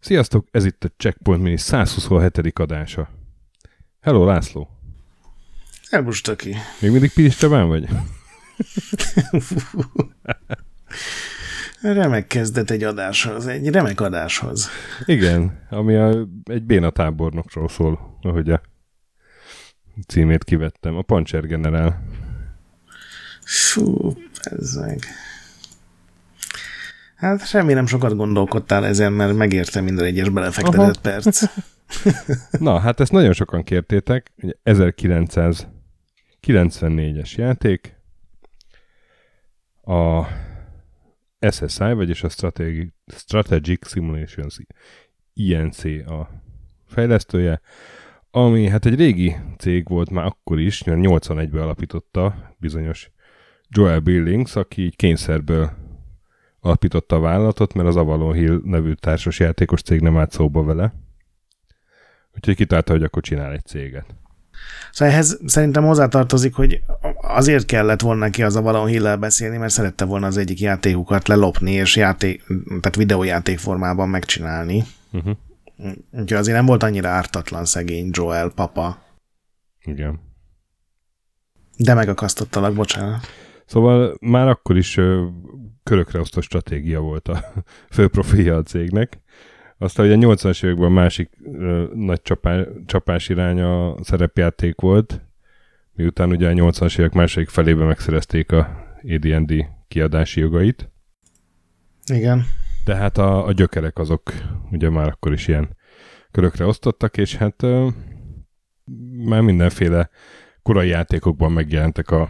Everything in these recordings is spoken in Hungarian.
Sziasztok, ez itt a Checkpoint Mini 127. adása. Hello, László. Elbus ki. Még mindig Pilis Csabán vagy? remek kezdet egy adáshoz, egy remek adáshoz. Igen, ami a, egy béna tábornokról szól, ahogy a címét kivettem. A Pancser generál. Fú, ez meg. Hát semmi nem sokat gondolkodtál ezen, mert megérte minden egyes belefektetett Aha. perc. Na, hát ezt nagyon sokan kértétek. 1994-es játék. A SSI, vagyis a Strategic, Strategic Simulations INC a fejlesztője, ami hát egy régi cég volt már akkor is, 81-ben alapította bizonyos Joel Billings, aki így kényszerből alapította a vállalatot, mert az Avalon Hill nevű társas játékos cég nem állt szóba vele. Úgyhogy kitálta, hogy akkor csinál egy céget. Szóval ehhez szerintem hozzátartozik, hogy azért kellett volna neki az Avalon hill beszélni, mert szerette volna az egyik játékukat lelopni, és játék, tehát videójáték formában megcsinálni. Uh-huh. Úgyhogy azért nem volt annyira ártatlan szegény Joel papa. Igen. De megakasztottalak, bocsánat. Szóval már akkor is ö, körökre osztott stratégia volt a fő profilja a cégnek. Aztán ugye a 80-as években a másik ö, nagy csapá, csapás irány a szerepjáték volt, miután ugye a 80-as évek második felében megszerezték a AD&D kiadási jogait. Igen. Tehát a, a gyökerek azok ugye már akkor is ilyen körökre osztottak, és hát ö, már mindenféle korai játékokban megjelentek a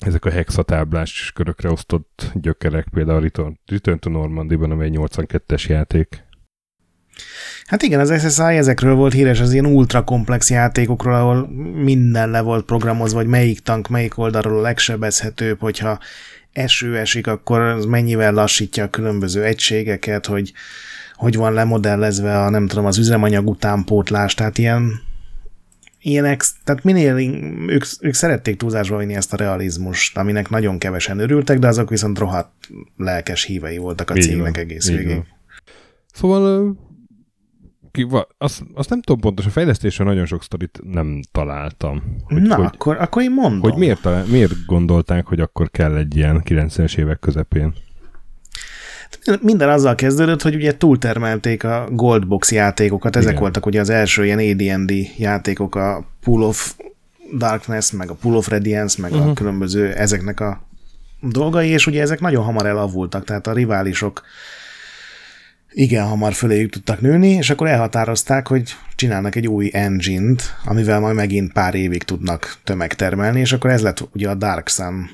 ezek a hexatáblás körökre osztott gyökerek, például a Return, Return to Normandy-ban, amely 82-es játék. Hát igen, az SSI ezekről volt híres, az ilyen ultra komplex játékokról, ahol minden le volt programozva, hogy melyik tank, melyik oldalról a legsebezhetőbb, hogyha eső esik, akkor az mennyivel lassítja a különböző egységeket, hogy hogy van lemodellezve a, nem tudom, az üzemanyag utánpótlás, tehát ilyen ilyenek, tehát minél ők, ők szerették túlzásba vinni ezt a realizmust, aminek nagyon kevesen örültek, de azok viszont rohadt lelkes hívei voltak a cégnek egész végig. Szóval ki, azt, azt nem tudom pontosan, a fejlesztésre nagyon sok sztorit nem találtam. Hogy, Na, hogy, akkor, akkor én mondom. Hogy miért, talál, miért gondolták, hogy akkor kell egy ilyen 90-es évek közepén? Minden azzal kezdődött, hogy ugye túltermelték a Goldbox játékokat, ezek Igen. voltak ugye az első ilyen AD&D játékok, a Pool of Darkness, meg a Pool of Radiance, meg uh-huh. a mhm. különböző ezeknek a dolgai, és ugye ezek nagyon hamar elavultak, tehát a riválisok igen hamar föléjük tudtak nőni, és akkor elhatározták, hogy csinálnak egy új engine-t, amivel majd megint pár évig tudnak tömegtermelni, és akkor ez lett ugye a Dark Sun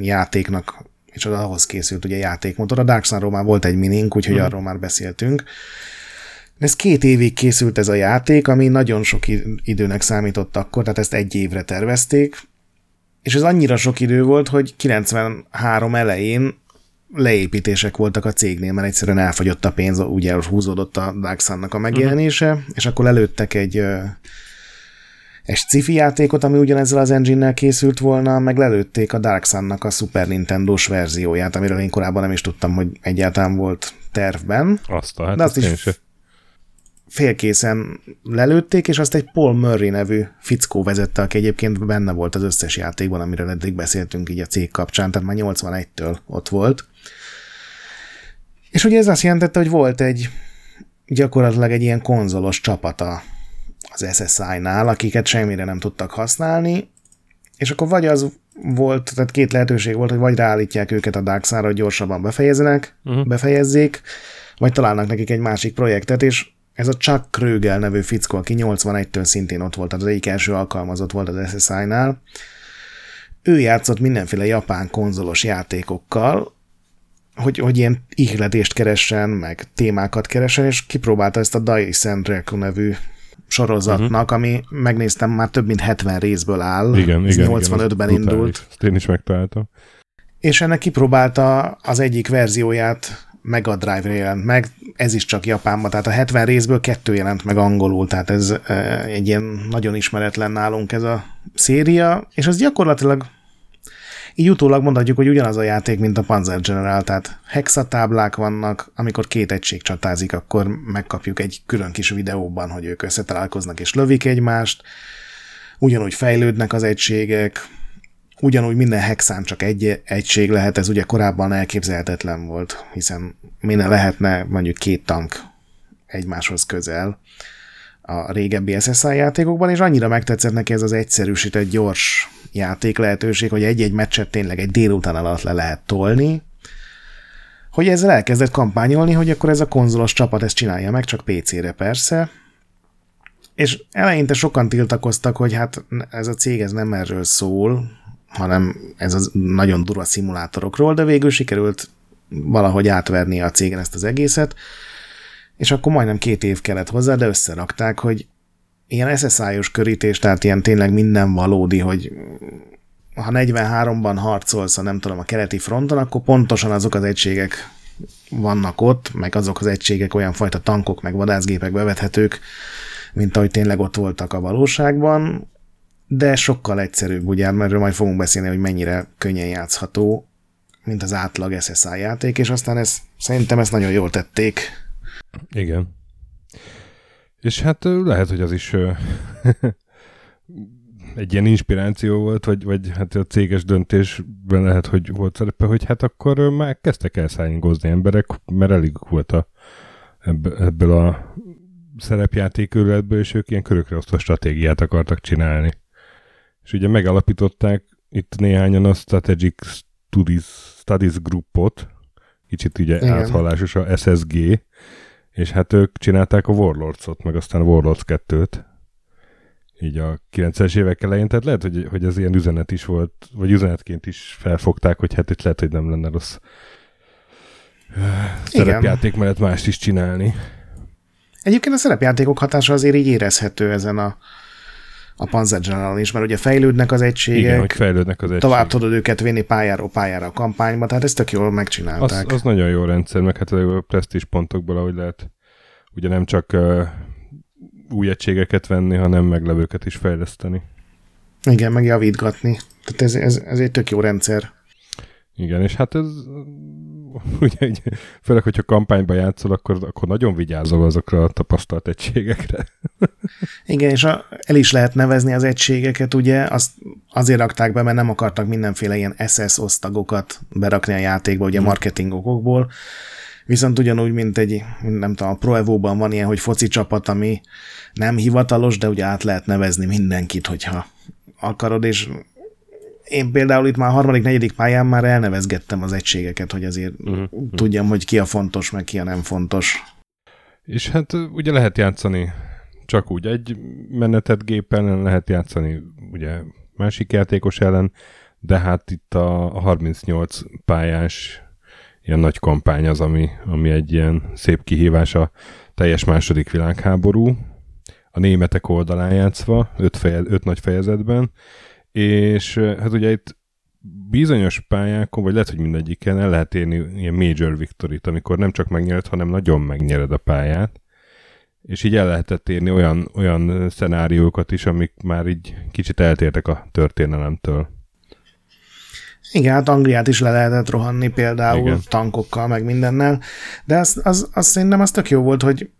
játéknak és az ahhoz készült ugye játékmotor. A Dark Sunról már volt egy minink, úgyhogy hmm. arról már beszéltünk. Ez két évig készült ez a játék, ami nagyon sok időnek számított akkor, tehát ezt egy évre tervezték, és ez annyira sok idő volt, hogy 93 elején leépítések voltak a cégnél, mert egyszerűen elfogyott a pénz, ugye húzódott a Dark Sun-nak a megjelenése, uh-huh. és akkor lelőttek egy egy sci játékot, ami ugyanezzel az engine-nel készült volna, meg lelőtték a Dark Sun-nak a Super Nintendo-s verzióját, amiről én korábban nem is tudtam, hogy egyáltalán volt tervben. Azt, hát De azt is félkészen lelőtték, és azt egy Paul Murray nevű fickó vezette, aki egyébként benne volt az összes játékban, amiről eddig beszéltünk így a cég kapcsán, tehát már 81-től ott volt. És ugye ez azt jelentette, hogy volt egy gyakorlatilag egy ilyen konzolos csapata az SSI-nál, akiket semmire nem tudtak használni, és akkor vagy az volt, tehát két lehetőség volt, hogy vagy ráállítják őket a Dark Sun-ra, hogy gyorsabban befejezzenek, uh-huh. befejezzék, vagy találnak nekik egy másik projektet, és ez a Chuck Krögel nevű fickó, aki 81-től szintén ott volt, tehát az egyik első alkalmazott volt az SSI-nál, ő játszott mindenféle japán konzolos játékokkal, hogy, hogy ilyen ihletést keressen, meg témákat keressen, és kipróbálta ezt a Dice Reku nevű sorozatnak, uh-huh. ami megnéztem, már több mint 70 részből áll. Igen, igen. 85-ben indult. Ezt én is megtaláltam. És ennek kipróbálta az egyik verzióját Mega Drive-ra jelent meg, ez is csak Japánban, tehát a 70 részből kettő jelent meg angolul, tehát ez egy ilyen nagyon ismeretlen nálunk ez a széria, és az gyakorlatilag így utólag mondhatjuk, hogy ugyanaz a játék, mint a Panzer General, tehát hexatáblák vannak, amikor két egység csatázik, akkor megkapjuk egy külön kis videóban, hogy ők összetalálkoznak és lövik egymást, ugyanúgy fejlődnek az egységek, ugyanúgy minden hexán csak egy egység lehet, ez ugye korábban elképzelhetetlen volt, hiszen minden lehetne mondjuk két tank egymáshoz közel a régebbi SSI játékokban, és annyira megtetszett neki ez az egyszerűsített gyors játék lehetőség, hogy egy-egy meccset tényleg egy délután alatt le lehet tolni, hogy ezzel elkezdett kampányolni, hogy akkor ez a konzolos csapat ezt csinálja meg, csak PC-re persze, és eleinte sokan tiltakoztak, hogy hát ez a cég ez nem erről szól, hanem ez az nagyon durva szimulátorokról, de végül sikerült valahogy átverni a cégen ezt az egészet, és akkor majdnem két év kellett hozzá, de összerakták, hogy ilyen SSI-os körítés, tehát ilyen tényleg minden valódi, hogy ha 43-ban harcolsz a nem tudom, a keleti fronton, akkor pontosan azok az egységek vannak ott, meg azok az egységek olyan fajta tankok, meg vadászgépek bevethetők, mint ahogy tényleg ott voltak a valóságban, de sokkal egyszerűbb, ugye, mert erről majd fogunk beszélni, hogy mennyire könnyen játszható, mint az átlag SSI játék, és aztán ez, szerintem ezt nagyon jól tették. Igen. És hát lehet, hogy az is egy ilyen inspiráció volt, vagy, vagy hát a céges döntésben lehet, hogy volt szerepe, hogy hát akkor már kezdtek el szállíngozni emberek, mert elég volt a, ebből a szerepjáték körületből, és ők ilyen körökre osztó stratégiát akartak csinálni. És ugye megalapították itt néhányan a Strategic Studies, Studies Groupot, kicsit ugye Igen. áthallásos a SSG, és hát ők csinálták a Warlords-ot, meg aztán a Warlords 2-t, így a 90-es évek elején, tehát lehet, hogy, hogy ez ilyen üzenet is volt, vagy üzenetként is felfogták, hogy hát itt lehet, hogy nem lenne rossz szerepjáték mellett mást is csinálni. Egyébként a szerepjátékok hatása azért így érezhető ezen a, a Panzer General is, mert ugye fejlődnek az egységek, Igen, hogy fejlődnek az egységek. Tovább tudod őket vinni pályáról pályára a kampányba, tehát ezt tök jól megcsinálták. Az, az nagyon jó rendszer, meg hát a presztis pontokból, ahogy lehet ugye nem csak uh, új egységeket venni, hanem meglevőket is fejleszteni. Igen, meg javítgatni. Tehát ez, ez, ez egy tök jó rendszer. Igen, és hát ez ugye, ugye főleg, hogyha kampányba játszol, akkor, akkor nagyon vigyázol azokra a tapasztalt egységekre. Igen, és a, el is lehet nevezni az egységeket, ugye, azt azért rakták be, mert nem akartak mindenféle ilyen SS osztagokat berakni a játékba, ugye hmm. marketing okokból, viszont ugyanúgy, mint egy, nem tudom, a Pro Evo-ban van ilyen, hogy foci csapat, ami nem hivatalos, de ugye át lehet nevezni mindenkit, hogyha akarod, és én például itt már a harmadik, negyedik pályán már elnevezgettem az egységeket, hogy azért uh-huh. tudjam, hogy ki a fontos, meg ki a nem fontos. És hát ugye lehet játszani csak úgy egy menetet gépen, lehet játszani ugye másik játékos ellen, de hát itt a 38 pályás ilyen nagy kampány az, ami, ami egy ilyen szép kihívás a teljes második világháború, a németek oldalán játszva, öt, feje, öt nagy fejezetben, és hát ugye itt bizonyos pályákon, vagy lehet, hogy mindegyiken el lehet érni ilyen major victory amikor nem csak megnyered, hanem nagyon megnyered a pályát, és így el lehetett érni olyan, olyan szenáriókat is, amik már így kicsit eltértek a történelemtől. Igen, hát Angliát is le lehetett rohanni például Igen. tankokkal, meg mindennel, de az, az, az szerintem az tök jó volt, hogy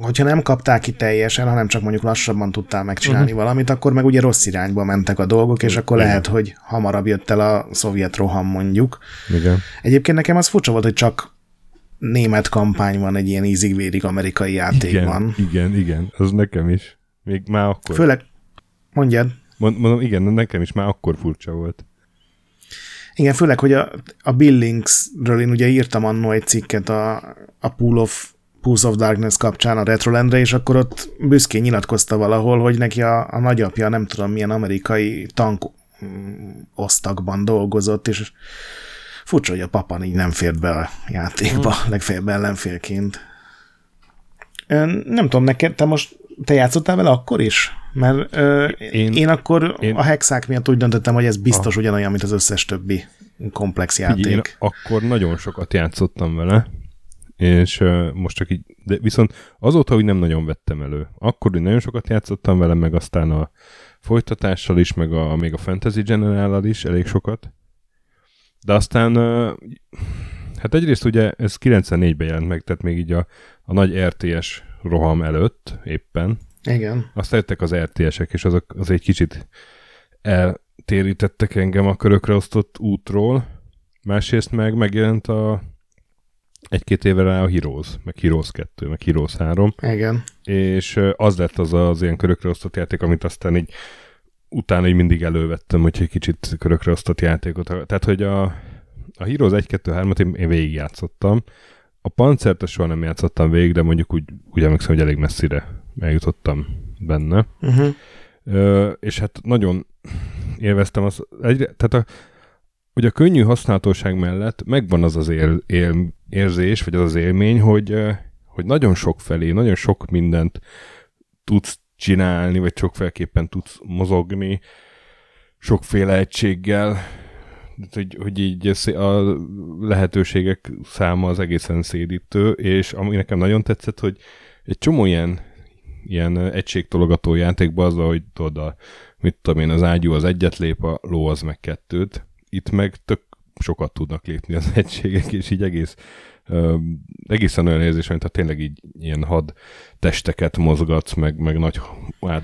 hogyha nem kapták ki teljesen, hanem csak mondjuk lassabban tudtál megcsinálni uh-huh. valamit, akkor meg ugye rossz irányba mentek a dolgok, és akkor Igen. lehet, hogy hamarabb jött el a szovjet roham mondjuk. Igen. Egyébként nekem az furcsa volt, hogy csak német kampány van egy ilyen ízig-vérig amerikai játékban. Igen, igen, igen, az nekem is. Még már akkor. Főleg, mondjad. Mond, mondom, igen, nekem is már akkor furcsa volt. Igen, főleg, hogy a, a Billingsről én ugye írtam annó egy cikket a, a Pool of Pulse of Darkness kapcsán a Retrolendre, és akkor ott büszkén nyilatkozta valahol, hogy neki a, a nagyapja nem tudom milyen amerikai tank mm, osztagban dolgozott, és furcsa, hogy a papa így nem fért be a játékba, hmm. legfeljebb ellenfélként. Nem tudom, neked, te most te játszottál vele akkor is? Mert ö, én, én akkor én, a hexák miatt úgy döntöttem, hogy ez biztos a, ugyanolyan, mint az összes többi komplex játék. Én akkor nagyon sokat játszottam vele, és uh, most csak így, de viszont azóta úgy nem nagyon vettem elő. Akkor úgy nagyon sokat játszottam vele, meg aztán a folytatással is, meg a, még a Fantasy general is elég sokat. De aztán, hát egyrészt ugye ez 94-ben jelent meg, tehát még így a, a nagy RTS roham előtt éppen. Igen. Aztán jöttek az RTS-ek, és azok az egy kicsit eltérítettek engem a körökre osztott útról. Másrészt meg megjelent a egy-két éve rá a Heroes, meg Heroes 2, meg Heroes 3. Igen. És az lett az az ilyen körökre osztott játék, amit aztán így utána így mindig elővettem, hogy egy kicsit körökre osztott játékot. Tehát, hogy a, a Heroes 1, 2, 3-at én, én végigjátszottam. A Pancert soha nem játszottam végig, de mondjuk úgy, úgy emlékszem, hogy elég messzire eljutottam benne. Uh-huh. Ö, és hát nagyon élveztem az, egyre, tehát a, hogy a könnyű használhatóság mellett megvan az az él, él, érzés, vagy az az élmény, hogy, hogy nagyon sok felé, nagyon sok mindent tudsz csinálni, vagy sokféleképpen tudsz mozogni, sokféle egységgel, hogy, hogy így a lehetőségek száma az egészen szédítő, és ami nekem nagyon tetszett, hogy egy csomó ilyen, ilyen egységtologató játékban az, hogy tudod, a, mit tudom én, az ágyú az egyet lép, a ló az meg kettőt, itt meg tök sokat tudnak lépni az egységek, és így egész uh, egészen olyan érzés, mint ha tényleg így ilyen had testeket mozgatsz, meg, meg nagy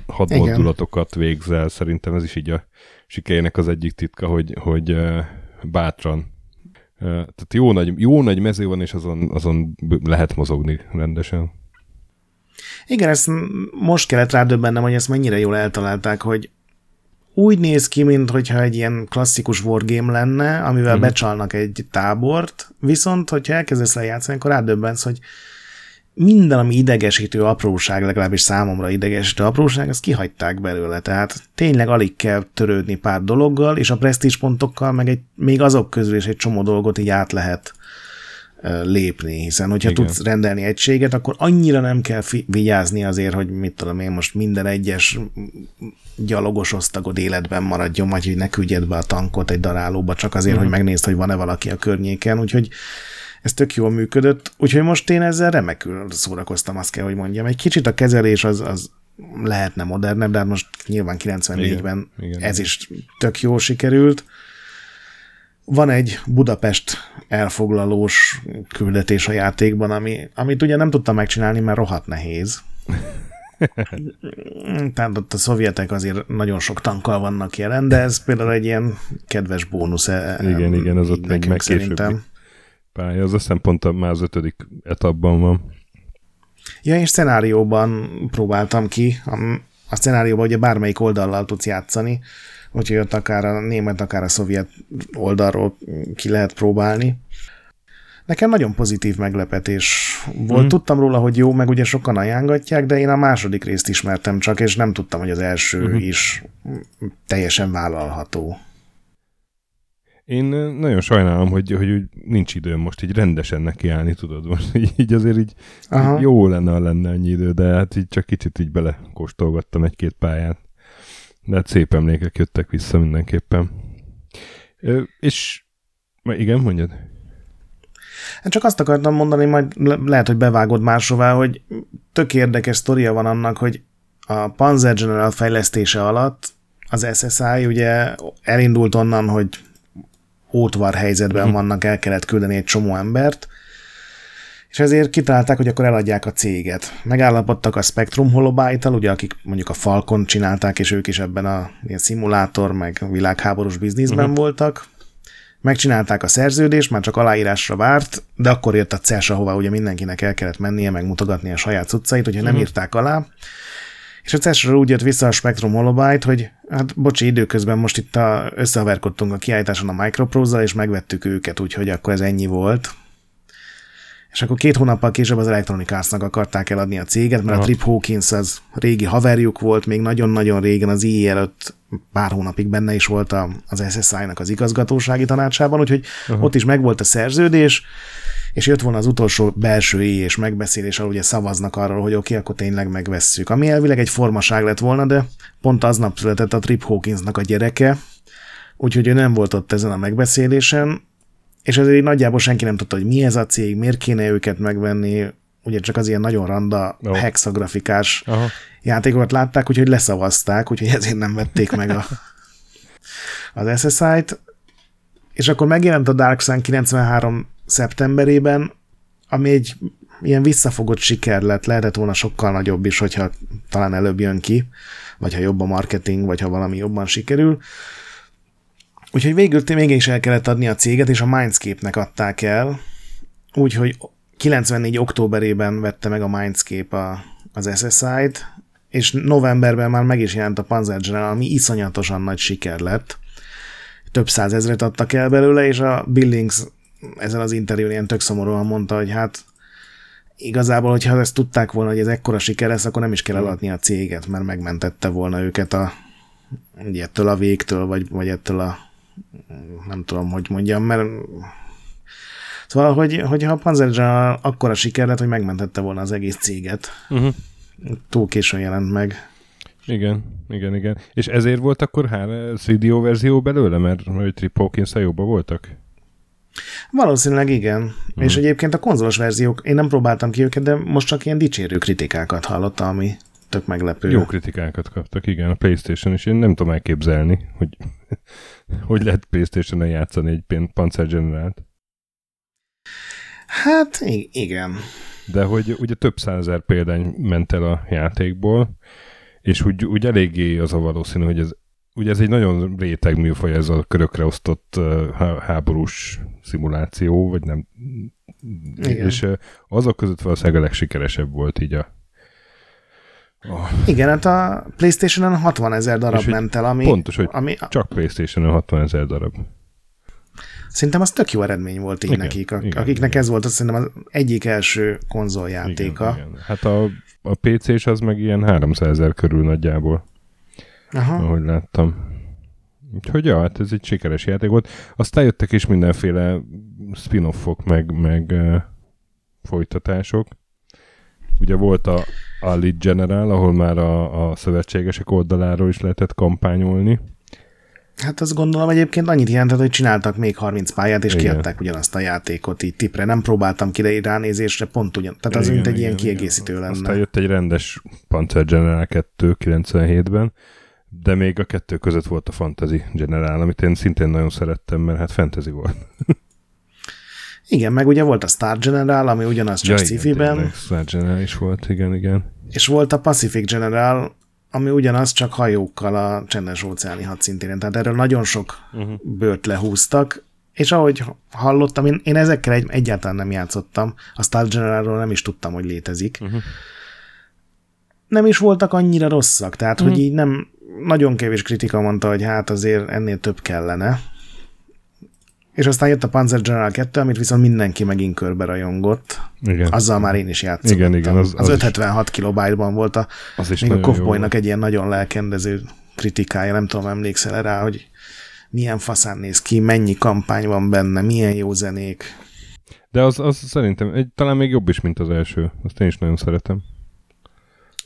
had mozdulatokat végzel. Szerintem ez is így a sikerének az egyik titka, hogy, hogy bátran tehát jó nagy, jó nagy mező van, és azon, azon lehet mozogni rendesen. Igen, ezt most kellett rádöbbennem, hogy ezt mennyire jól eltalálták, hogy úgy néz ki, mintha egy ilyen klasszikus wargame lenne, amivel uh-huh. becsalnak egy tábort, viszont, hogyha elkezdesz lejátszani, akkor rádöbbensz, hogy minden, ami idegesítő apróság, legalábbis számomra idegesítő apróság, azt kihagyták belőle. Tehát tényleg alig kell törődni pár dologgal, és a presztízs pontokkal, meg egy, még azok közül is egy csomó dolgot így át lehet lépni, hiszen hogyha Igen. tudsz rendelni egységet, akkor annyira nem kell fi- vigyázni azért, hogy mit tudom én most minden egyes gyalogos osztagod életben maradjon, vagy hogy ne küldjed be a tankot egy darálóba, csak azért, uh-huh. hogy megnézd, hogy van-e valaki a környéken, úgyhogy ez tök jól működött, úgyhogy most én ezzel remekül szórakoztam, azt kell, hogy mondjam. Egy kicsit a kezelés az, az lehetne modernebb, de hát most nyilván 94-ben Igen. Igen. ez is tök jó sikerült. Van egy Budapest elfoglalós küldetés a játékban, ami, amit ugye nem tudtam megcsinálni, mert rohadt nehéz. Tehát ott a szovjetek azért nagyon sok tankkal vannak jelen, de ez például egy ilyen kedves bónusz. E, igen, igen, az ott még meg szerintem. pálya. Az azt hiszem pont a, már az ötödik etapban van. Ja, és szenárióban próbáltam ki. A, a szenárióban ugye bármelyik oldallal tudsz játszani, úgyhogy ott akár a német, akár a szovjet oldalról ki lehet próbálni. Nekem nagyon pozitív meglepetés volt. Mm. Tudtam róla, hogy jó, meg ugye sokan ajánlatják, de én a második részt ismertem csak, és nem tudtam, hogy az első mm. is teljesen vállalható. Én nagyon sajnálom, hogy, hogy nincs időm most így rendesen nekiállni, tudod, most így, így azért így Aha. jó lenne, ha lenne annyi idő, de hát így csak kicsit így belekóstolgattam egy-két pályát. De hát szép emlékek jöttek vissza mindenképpen. Ö, és igen, mondjad? Hát csak azt akartam mondani, majd lehet, hogy bevágod máshová, hogy tök érdekes sztoria van annak, hogy a Panzer General fejlesztése alatt az SSI ugye elindult onnan, hogy ótvar helyzetben uh-huh. vannak, el kellett küldeni egy csomó embert, és ezért kitalálták, hogy akkor eladják a céget. Megállapodtak a Spectrum holobyte ugye akik mondjuk a Falcon csinálták, és ők is ebben a ilyen szimulátor, meg világháborús bizniszben uh-huh. voltak. Megcsinálták a szerződést, már csak aláírásra várt, de akkor jött a CES, ahová ugye mindenkinek el kellett mennie, meg mutogatni a saját cuccait, hogyha uh-huh. nem mhm. írták alá. És a ces úgy jött vissza a Spectrum Holobyte, hogy hát bocsi, időközben most itt a, összehaverkodtunk a kiállításon a Microprose-zal, és megvettük őket, úgyhogy akkor ez ennyi volt és akkor két hónappal később az Electronic Arts-nak akarták eladni a céget, mert Aha. a Trip Hawkins az régi haverjuk volt, még nagyon-nagyon régen az IE előtt pár hónapig benne is volt az SSI-nak az igazgatósági tanácsában, úgyhogy Aha. ott is megvolt a szerződés, és jött volna az utolsó belső éj és megbeszélés, ahol ugye szavaznak arról, hogy oké, okay, akkor tényleg megvesszük. Ami elvileg egy formaság lett volna, de pont aznap született a Trip Hawkinsnak a gyereke, úgyhogy ő nem volt ott ezen a megbeszélésen, és ezért nagyjából senki nem tudta, hogy mi ez a cég, miért kéne őket megvenni, ugye csak az ilyen nagyon randa oh. hexagrafikás Aha. játékokat látták, úgyhogy leszavazták, úgyhogy ezért nem vették meg a, az SSI-t, és akkor megjelent a Dark Sun 93 szeptemberében, ami egy ilyen visszafogott siker lett, lehetett volna sokkal nagyobb is, hogyha talán előbb jön ki, vagy ha jobb a marketing, vagy ha valami jobban sikerül. Úgyhogy végül mégis el kellett adni a céget, és a Mindscape-nek adták el, úgyhogy 94. októberében vette meg a Mindscape a, az SSI-t, és novemberben már meg is jelent a Panzer General, ami iszonyatosan nagy siker lett. Több százezret adtak el belőle, és a Billings ezen az interjún ilyen tök szomorúan mondta, hogy hát igazából, hogyha ezt tudták volna, hogy ez ekkora siker lesz, akkor nem is kell eladni a céget, mert megmentette volna őket a, ettől a végtől, vagy, vagy ettől a nem tudom, hogy mondjam, mert Szóval, hogy, hogyha a Panzer General akkora siker lett, hogy megmentette volna az egész céget. Uh-huh. Túl későn jelent meg. Igen, igen, igen. És ezért volt akkor hár CDO verzió belőle, mert hogy Trip hawkins jobban voltak? Valószínűleg igen. Uh-huh. És egyébként a konzolos verziók, én nem próbáltam ki őket, de most csak ilyen dicsérő kritikákat hallottam, ami tök meglepő. Jó kritikákat kaptak, igen, a Playstation, és én nem tudom elképzelni, hogy hogy lehet Playstation-en játszani egy Panzer Generált. Hát igen. De hogy ugye több százezer példány ment el a játékból, és úgy, úgy eléggé az a valószínű, hogy ez, ugye ez egy nagyon réteg műfaj, ez a körökre osztott uh, háborús szimuláció, vagy nem. Igen. És uh, azok között valószínűleg a legsikeresebb volt így a Oh. Igen, hát a Playstation-on 60 ezer darab ment el, ami... Pontos, hogy ami, csak Playstation-on 60 ezer darab. Szerintem az tök jó eredmény volt így igen, nekik, igen, akiknek igen. ez volt azt szerintem az egyik első konzoljátéka. Igen, igen. Hát a, a PC-s az meg ilyen 300 ezer körül nagyjából, Aha. ahogy láttam. Úgyhogy ja, hát ez egy sikeres játék volt. Aztán jöttek is mindenféle spin-offok, meg, meg uh, folytatások. Ugye volt a a Lead General, ahol már a, a szövetségesek oldaláról is lehetett kampányolni. Hát azt gondolom egyébként annyit jelentett, hogy csináltak még 30 pályát, és igen. kiadták ugyanazt a játékot így tipre. Nem próbáltam ki, de ránézésre pont ugyan. Tehát az igen, mint egy igen, ilyen kiegészítő igen. lenne. Aztán jött egy rendes Panzer General 2 97-ben, de még a kettő között volt a Fantasy General, amit én szintén nagyon szerettem, mert hát fantasy volt. Igen, meg ugye volt a Star General, ami ugyanaz csak ja, sci-fi-ben. Star General is volt, igen, igen. És volt a Pacific General, ami ugyanaz csak hajókkal a csendes óceáni hadszintéren. Tehát erről nagyon sok uh-huh. bőrt lehúztak, és ahogy hallottam, én, én ezekkel egy, egyáltalán nem játszottam. A Star Generalról nem is tudtam, hogy létezik. Uh-huh. Nem is voltak annyira rosszak, tehát uh-huh. hogy így nem, nagyon kevés kritika mondta, hogy hát azért ennél több kellene. És aztán jött a Panzer General 2, amit viszont mindenki megint körbe rajongott. Igen. Azzal már én is játszottam. Igen, igen. Az, az, az 576 kilobájtban volt a, az is még a Kovboynak egy ilyen nagyon lelkendező kritikája, nem tudom, emlékszel rá, hogy milyen faszán néz ki, mennyi kampány van benne, milyen jó zenék. De az, az szerintem egy, talán még jobb is, mint az első. Azt én is nagyon szeretem.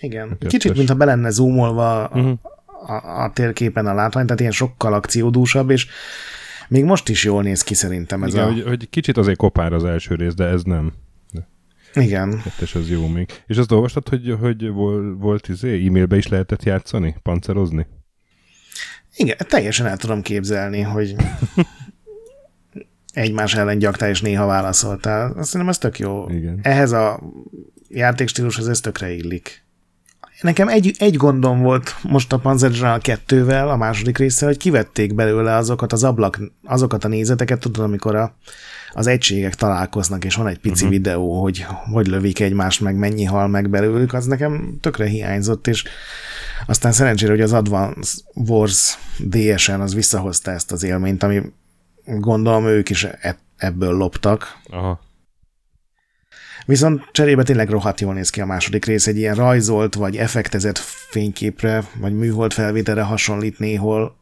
Igen. A Kicsit, mintha be lenne zoomolva uh-huh. a, a térképen a látvány, tehát ilyen sokkal akciódúsabb, és még most is jól néz ki szerintem ez Igen, a... hogy, hogy kicsit azért kopár az első rész, de ez nem. Igen. És az jó még. És azt olvastad, hogy, hogy volt, volt izé, e-mailbe is lehetett játszani, pancerozni? Igen, teljesen el tudom képzelni, hogy egymás ellen gyaktál, és néha válaszoltál. Azt hiszem, ez tök jó. Igen. Ehhez a játékstílushoz ez tökre illik. Nekem egy, egy gondom volt most a Panzer General 2-vel, a második része, hogy kivették belőle azokat az ablak, azokat a nézeteket, tudod, amikor a, az egységek találkoznak, és van egy pici uh-huh. videó, hogy hogy lövik egymást, meg mennyi hal meg belőlük, az nekem tökre hiányzott, és aztán szerencsére, hogy az Advance Wars DSN az visszahozta ezt az élményt, ami gondolom ők is e- ebből loptak. Aha. Viszont cserébe tényleg rohadt jól néz ki a második rész, egy ilyen rajzolt, vagy effektezett fényképre, vagy műhold felvételre hasonlít néhol.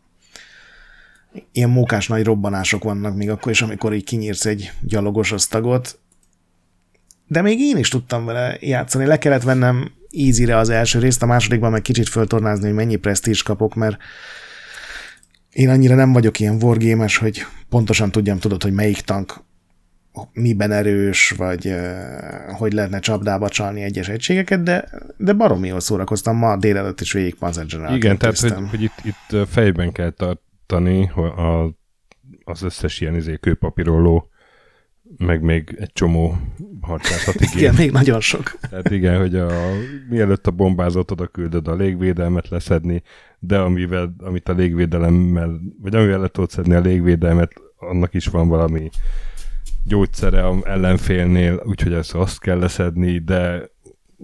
Ilyen mókás nagy robbanások vannak még akkor is, amikor így kinyírsz egy gyalogos osztagot. De még én is tudtam vele játszani. Le kellett vennem easy az első részt, a másodikban meg kicsit föltornázni, hogy mennyi presztízs kapok, mert én annyira nem vagyok ilyen wargames, hogy pontosan tudjam, tudod, hogy melyik tank miben erős, vagy hogy lehetne csapdába csalni egyes egységeket, de, de baromi jól szórakoztam. Ma délelőtt is végig Panzer General Igen, tehát hogy, hogy itt, itt fejben kell tartani a, az összes ilyen izé, kőpapíroló, meg még egy csomó harcászati gép. igen, még nagyon sok. Tehát igen, hogy a, mielőtt a bombázót oda küldöd a légvédelmet leszedni, de amivel, amit a légvédelemmel, vagy amivel le tudod szedni a légvédelmet, annak is van valami gyógyszere a ellenfélnél, úgyhogy ezt azt kell leszedni, de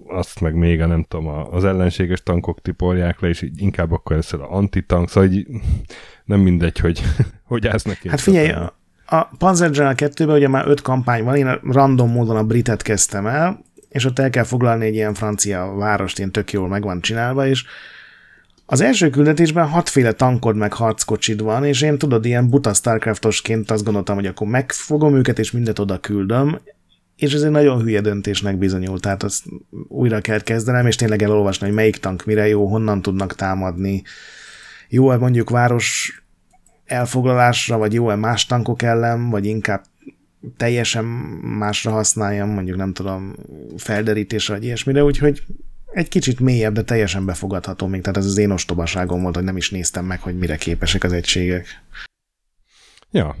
azt meg még a nem tudom, az ellenséges tankok tipolják le, és így inkább akkor ezt a antitank, szóval így nem mindegy, hogy hogy állsz neki. Hát figyelj, a, a Panzer General 2-ben ugye már öt kampány van, én random módon a britet kezdtem el, és ott el kell foglalni egy ilyen francia várost, ilyen tök jól meg van csinálva, és az első küldetésben hatféle tankod meg harckocsid van, és én tudod, ilyen buta Starcraftosként azt gondoltam, hogy akkor megfogom őket, és mindet oda küldöm, és ez egy nagyon hülye döntésnek bizonyult, tehát azt újra kell kezdenem, és tényleg elolvasni, hogy melyik tank mire jó, honnan tudnak támadni. Jó-e mondjuk város elfoglalásra, vagy jó-e más tankok ellen, vagy inkább teljesen másra használjam, mondjuk nem tudom, felderítésre, vagy ilyesmire, úgyhogy egy kicsit mélyebb, de teljesen befogadható még, tehát ez az én ostobaságom volt, hogy nem is néztem meg, hogy mire képesek az egységek. Ja.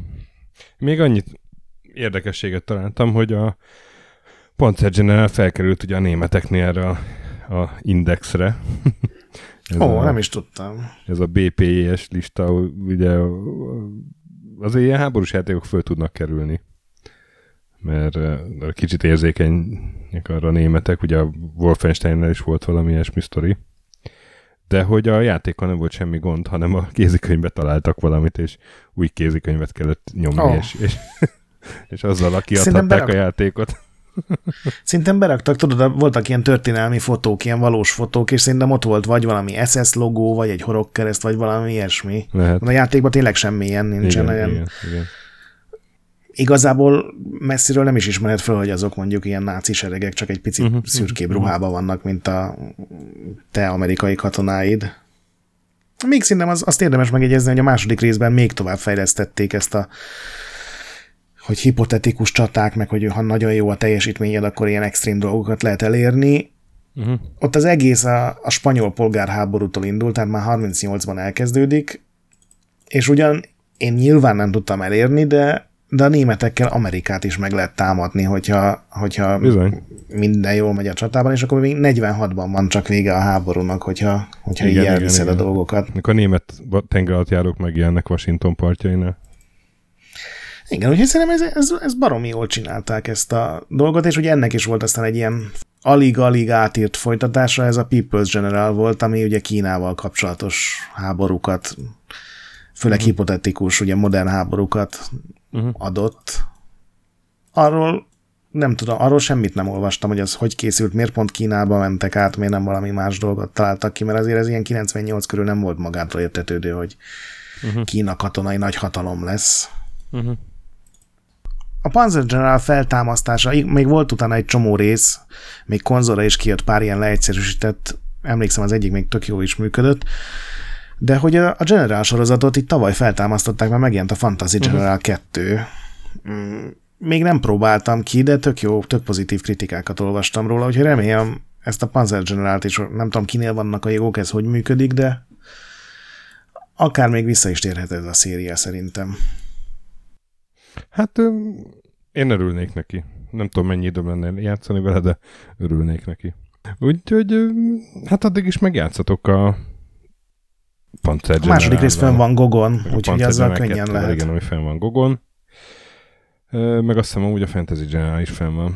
Még annyit érdekességet találtam, hogy a Panzer General felkerült ugye a németeknél erre a, a indexre. Ó, oh, nem is tudtam. Ez a BPS lista, ugye az ilyen háborús játékok föl tudnak kerülni mert kicsit érzékenyek arra a németek, ugye a Wolfensteinnel is volt valami ilyesmi sztori, de hogy a játékon nem volt semmi gond, hanem a kézikönyvbe találtak valamit, és új kézikönyvet kellett nyomni, oh. és, és, és azzal kiadhatták berak... a játékot. Szerintem beraktak, tudod, voltak ilyen történelmi fotók, ilyen valós fotók, és szerintem ott volt vagy valami SS logó, vagy egy horogkereszt, vagy valami ilyesmi. Lehet. A játékban tényleg semmi ilyen nincsen. Igen, olyan... igen, igen igazából messziről nem is ismered fel, hogy azok mondjuk ilyen náci seregek, csak egy picit uh-huh, szürkébb uh-huh. ruhában vannak, mint a te amerikai katonáid. Még szerintem az, azt érdemes megjegyezni, hogy a második részben még tovább fejlesztették ezt a hogy hipotetikus csaták, meg hogy ha nagyon jó a teljesítményed, akkor ilyen extrém dolgokat lehet elérni. Uh-huh. Ott az egész a, a spanyol polgárháborútól indult, tehát már 38-ban elkezdődik, és ugyan én nyilván nem tudtam elérni, de de a németekkel Amerikát is meg lehet támadni, hogyha, hogyha Bizony. minden jól megy a csatában, és akkor még 46-ban van csak vége a háborúnak, hogyha, hogyha igen, így elviszed igen, a igen. dolgokat. Mikor a német tengeralattjárók megjelennek Washington partjainál. Igen, úgyhogy szerintem ez, ez, ez baromi jól csinálták ezt a dolgot, és ugye ennek is volt aztán egy ilyen alig-alig átírt folytatása, ez a People's General volt, ami ugye Kínával kapcsolatos háborúkat, főleg uh-huh. hipotetikus, ugye modern háborúkat uh-huh. adott. Arról nem tudom, arról semmit nem olvastam, hogy az hogy készült, miért pont Kínába mentek át, miért nem valami más dolgot találtak ki, mert azért ez ilyen 98 körül nem volt magától értetődő, hogy uh-huh. Kína katonai nagy hatalom lesz. Uh-huh. A Panzer General feltámasztása, még volt utána egy csomó rész, még konzolra is kijött pár ilyen leegyszerűsített, emlékszem az egyik még tök jó is működött, de hogy a, a General sorozatot itt tavaly feltámasztották, mert megjelent a Fantasy mhm. General uh-huh. 2. Mm, még nem próbáltam ki, de tök jó, tök pozitív kritikákat olvastam róla, úgyhogy remélem ezt a Panzer Generalt is, nem tudom kinél vannak a jogok, ez hogy működik, de akár még vissza is térhet ez a széria szerintem. Hát én örülnék neki. Nem tudom, mennyi időm lenne játszani vele, de örülnék neki. Úgyhogy hát addig is megjátszatok a Panzer A második rész fenn van Gogon, úgyhogy azzal könnyen lehet. Igen, ami fenn van Gogon. Meg azt hiszem, hogy a Fantasy General is fenn van.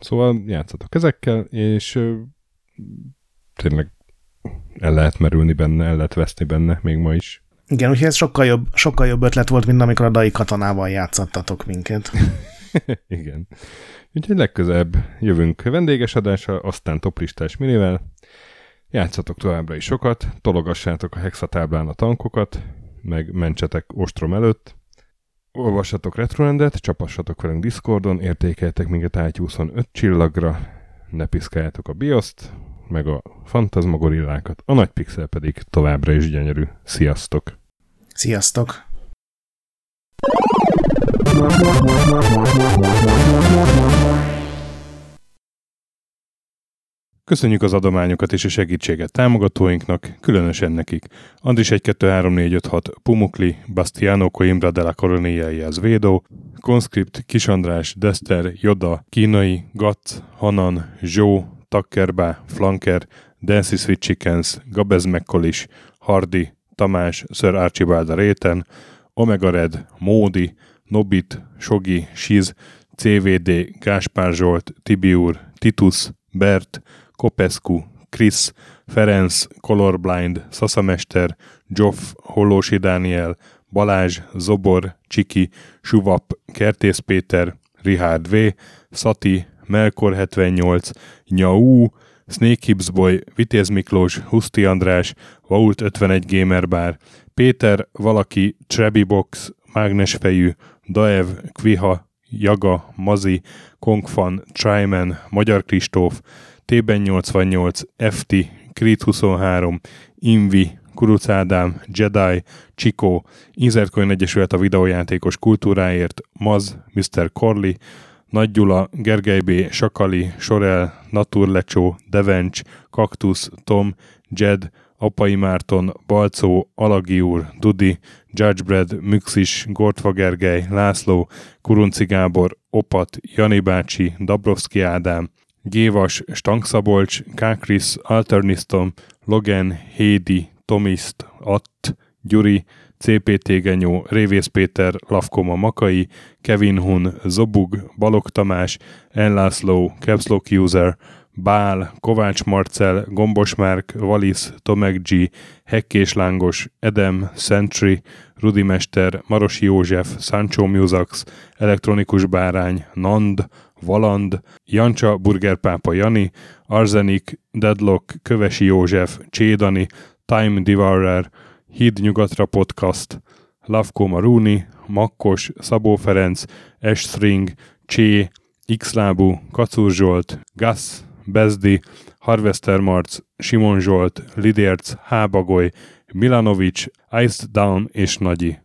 Szóval játszatok ezekkel, és tényleg el lehet merülni benne, el lehet veszni benne, még ma is. Igen, úgyhogy ez sokkal jobb, sokkal jobb ötlet volt, mint amikor a Dai katonával játszattatok minket. Igen. Úgyhogy legközelebb jövünk vendéges adásra, aztán toplistás minivel, Játszatok továbbra is sokat, tologassátok a hexatáblán a tankokat, meg mentsetek ostrom előtt, olvassatok retrorendet, csapassatok velünk Discordon, értékeltek minket átyúszon 5 csillagra, ne piszkáljátok a bioszt, meg a fantasmagorillákat, a nagy pixel pedig továbbra is gyönyörű. Sziasztok! Sziasztok! Köszönjük az adományokat és a segítséget támogatóinknak, különösen nekik. Andris 1 2 3 4 5 6 Pumukli, Bastiano Coimbra de la Coronilla Védó, Conscript, Kisandrás, Dester, Joda, Kínai, Gatz, Hanan, Zsó, Takkerbá, Flanker, Dancy Sweet Chickens, Gabez Mekkolis, Hardy, Tamás, Sir Archibald Réten, Omega Red, Módi, Nobit, Sogi, Siz, CVD, Gáspár Zsolt, Tibiur, Titus, Bert, Kopescu, Chris, Ferenc, Colorblind, Szaszamester, Joff, Hollósi Dániel, Balázs, Zobor, Csiki, Suvap, Kertész Péter, Richard V, Szati, Melkor 78, Nyau, Snake Hips Boy, Vitéz Miklós, Huszti András, Vault 51 Gamer Bar, Péter, Valaki, Trebi Box, Mágnesfejű, Daev, Kviha, Jaga, Mazi, Kongfan, Tryman, Magyar Kristóf, T-ben 88, FT, Creed 23, Invi, Kuruc Ádám, Jedi, Csikó, Inzertcoin Egyesület a videójátékos kultúráért, Maz, Mr. Corley, Nagy Gyula, Gergely B., Sakali, Sorel, Naturlecsó, Devencs, Kaktusz, Tom, Jed, Apai Márton, Balcó, Alagi úr, Dudi, Judgebred, Müxis, Gortva Gergely, László, Kurunci Gábor, Opat, Jani bácsi, Dabrowski Ádám, Gévas, Stangszabolcs, Kákris, Alternisztom, Logan, Hédi, Tomiszt, Att, Gyuri, CPT Genyó, Révész Péter, Lavkoma Makai, Kevin Hun, Zobug, Balog Tamás, Enlászló, Capslock User, Bál, Kovács Marcel, Gombos Márk, Valisz, Tomek G, Hekkés Lángos, Edem, Sentry, Rudimester, Marosi József, Sancho Musax, Elektronikus Bárány, Nand, Valand, Jancsa, Burgerpápa Jani, Arzenik, Deadlock, Kövesi József, Csédani, Time Devourer, Híd Nyugatra Podcast, Lavko Maruni, Makkos, Szabó Ferenc, Estring, Csé, Xlábú, Kacúr Zsolt, Gas, Bezdi, Harvester Marc, Simon Zsolt, Lidérc, Hábagoly, Milanovic, Iced Down és Nagyi.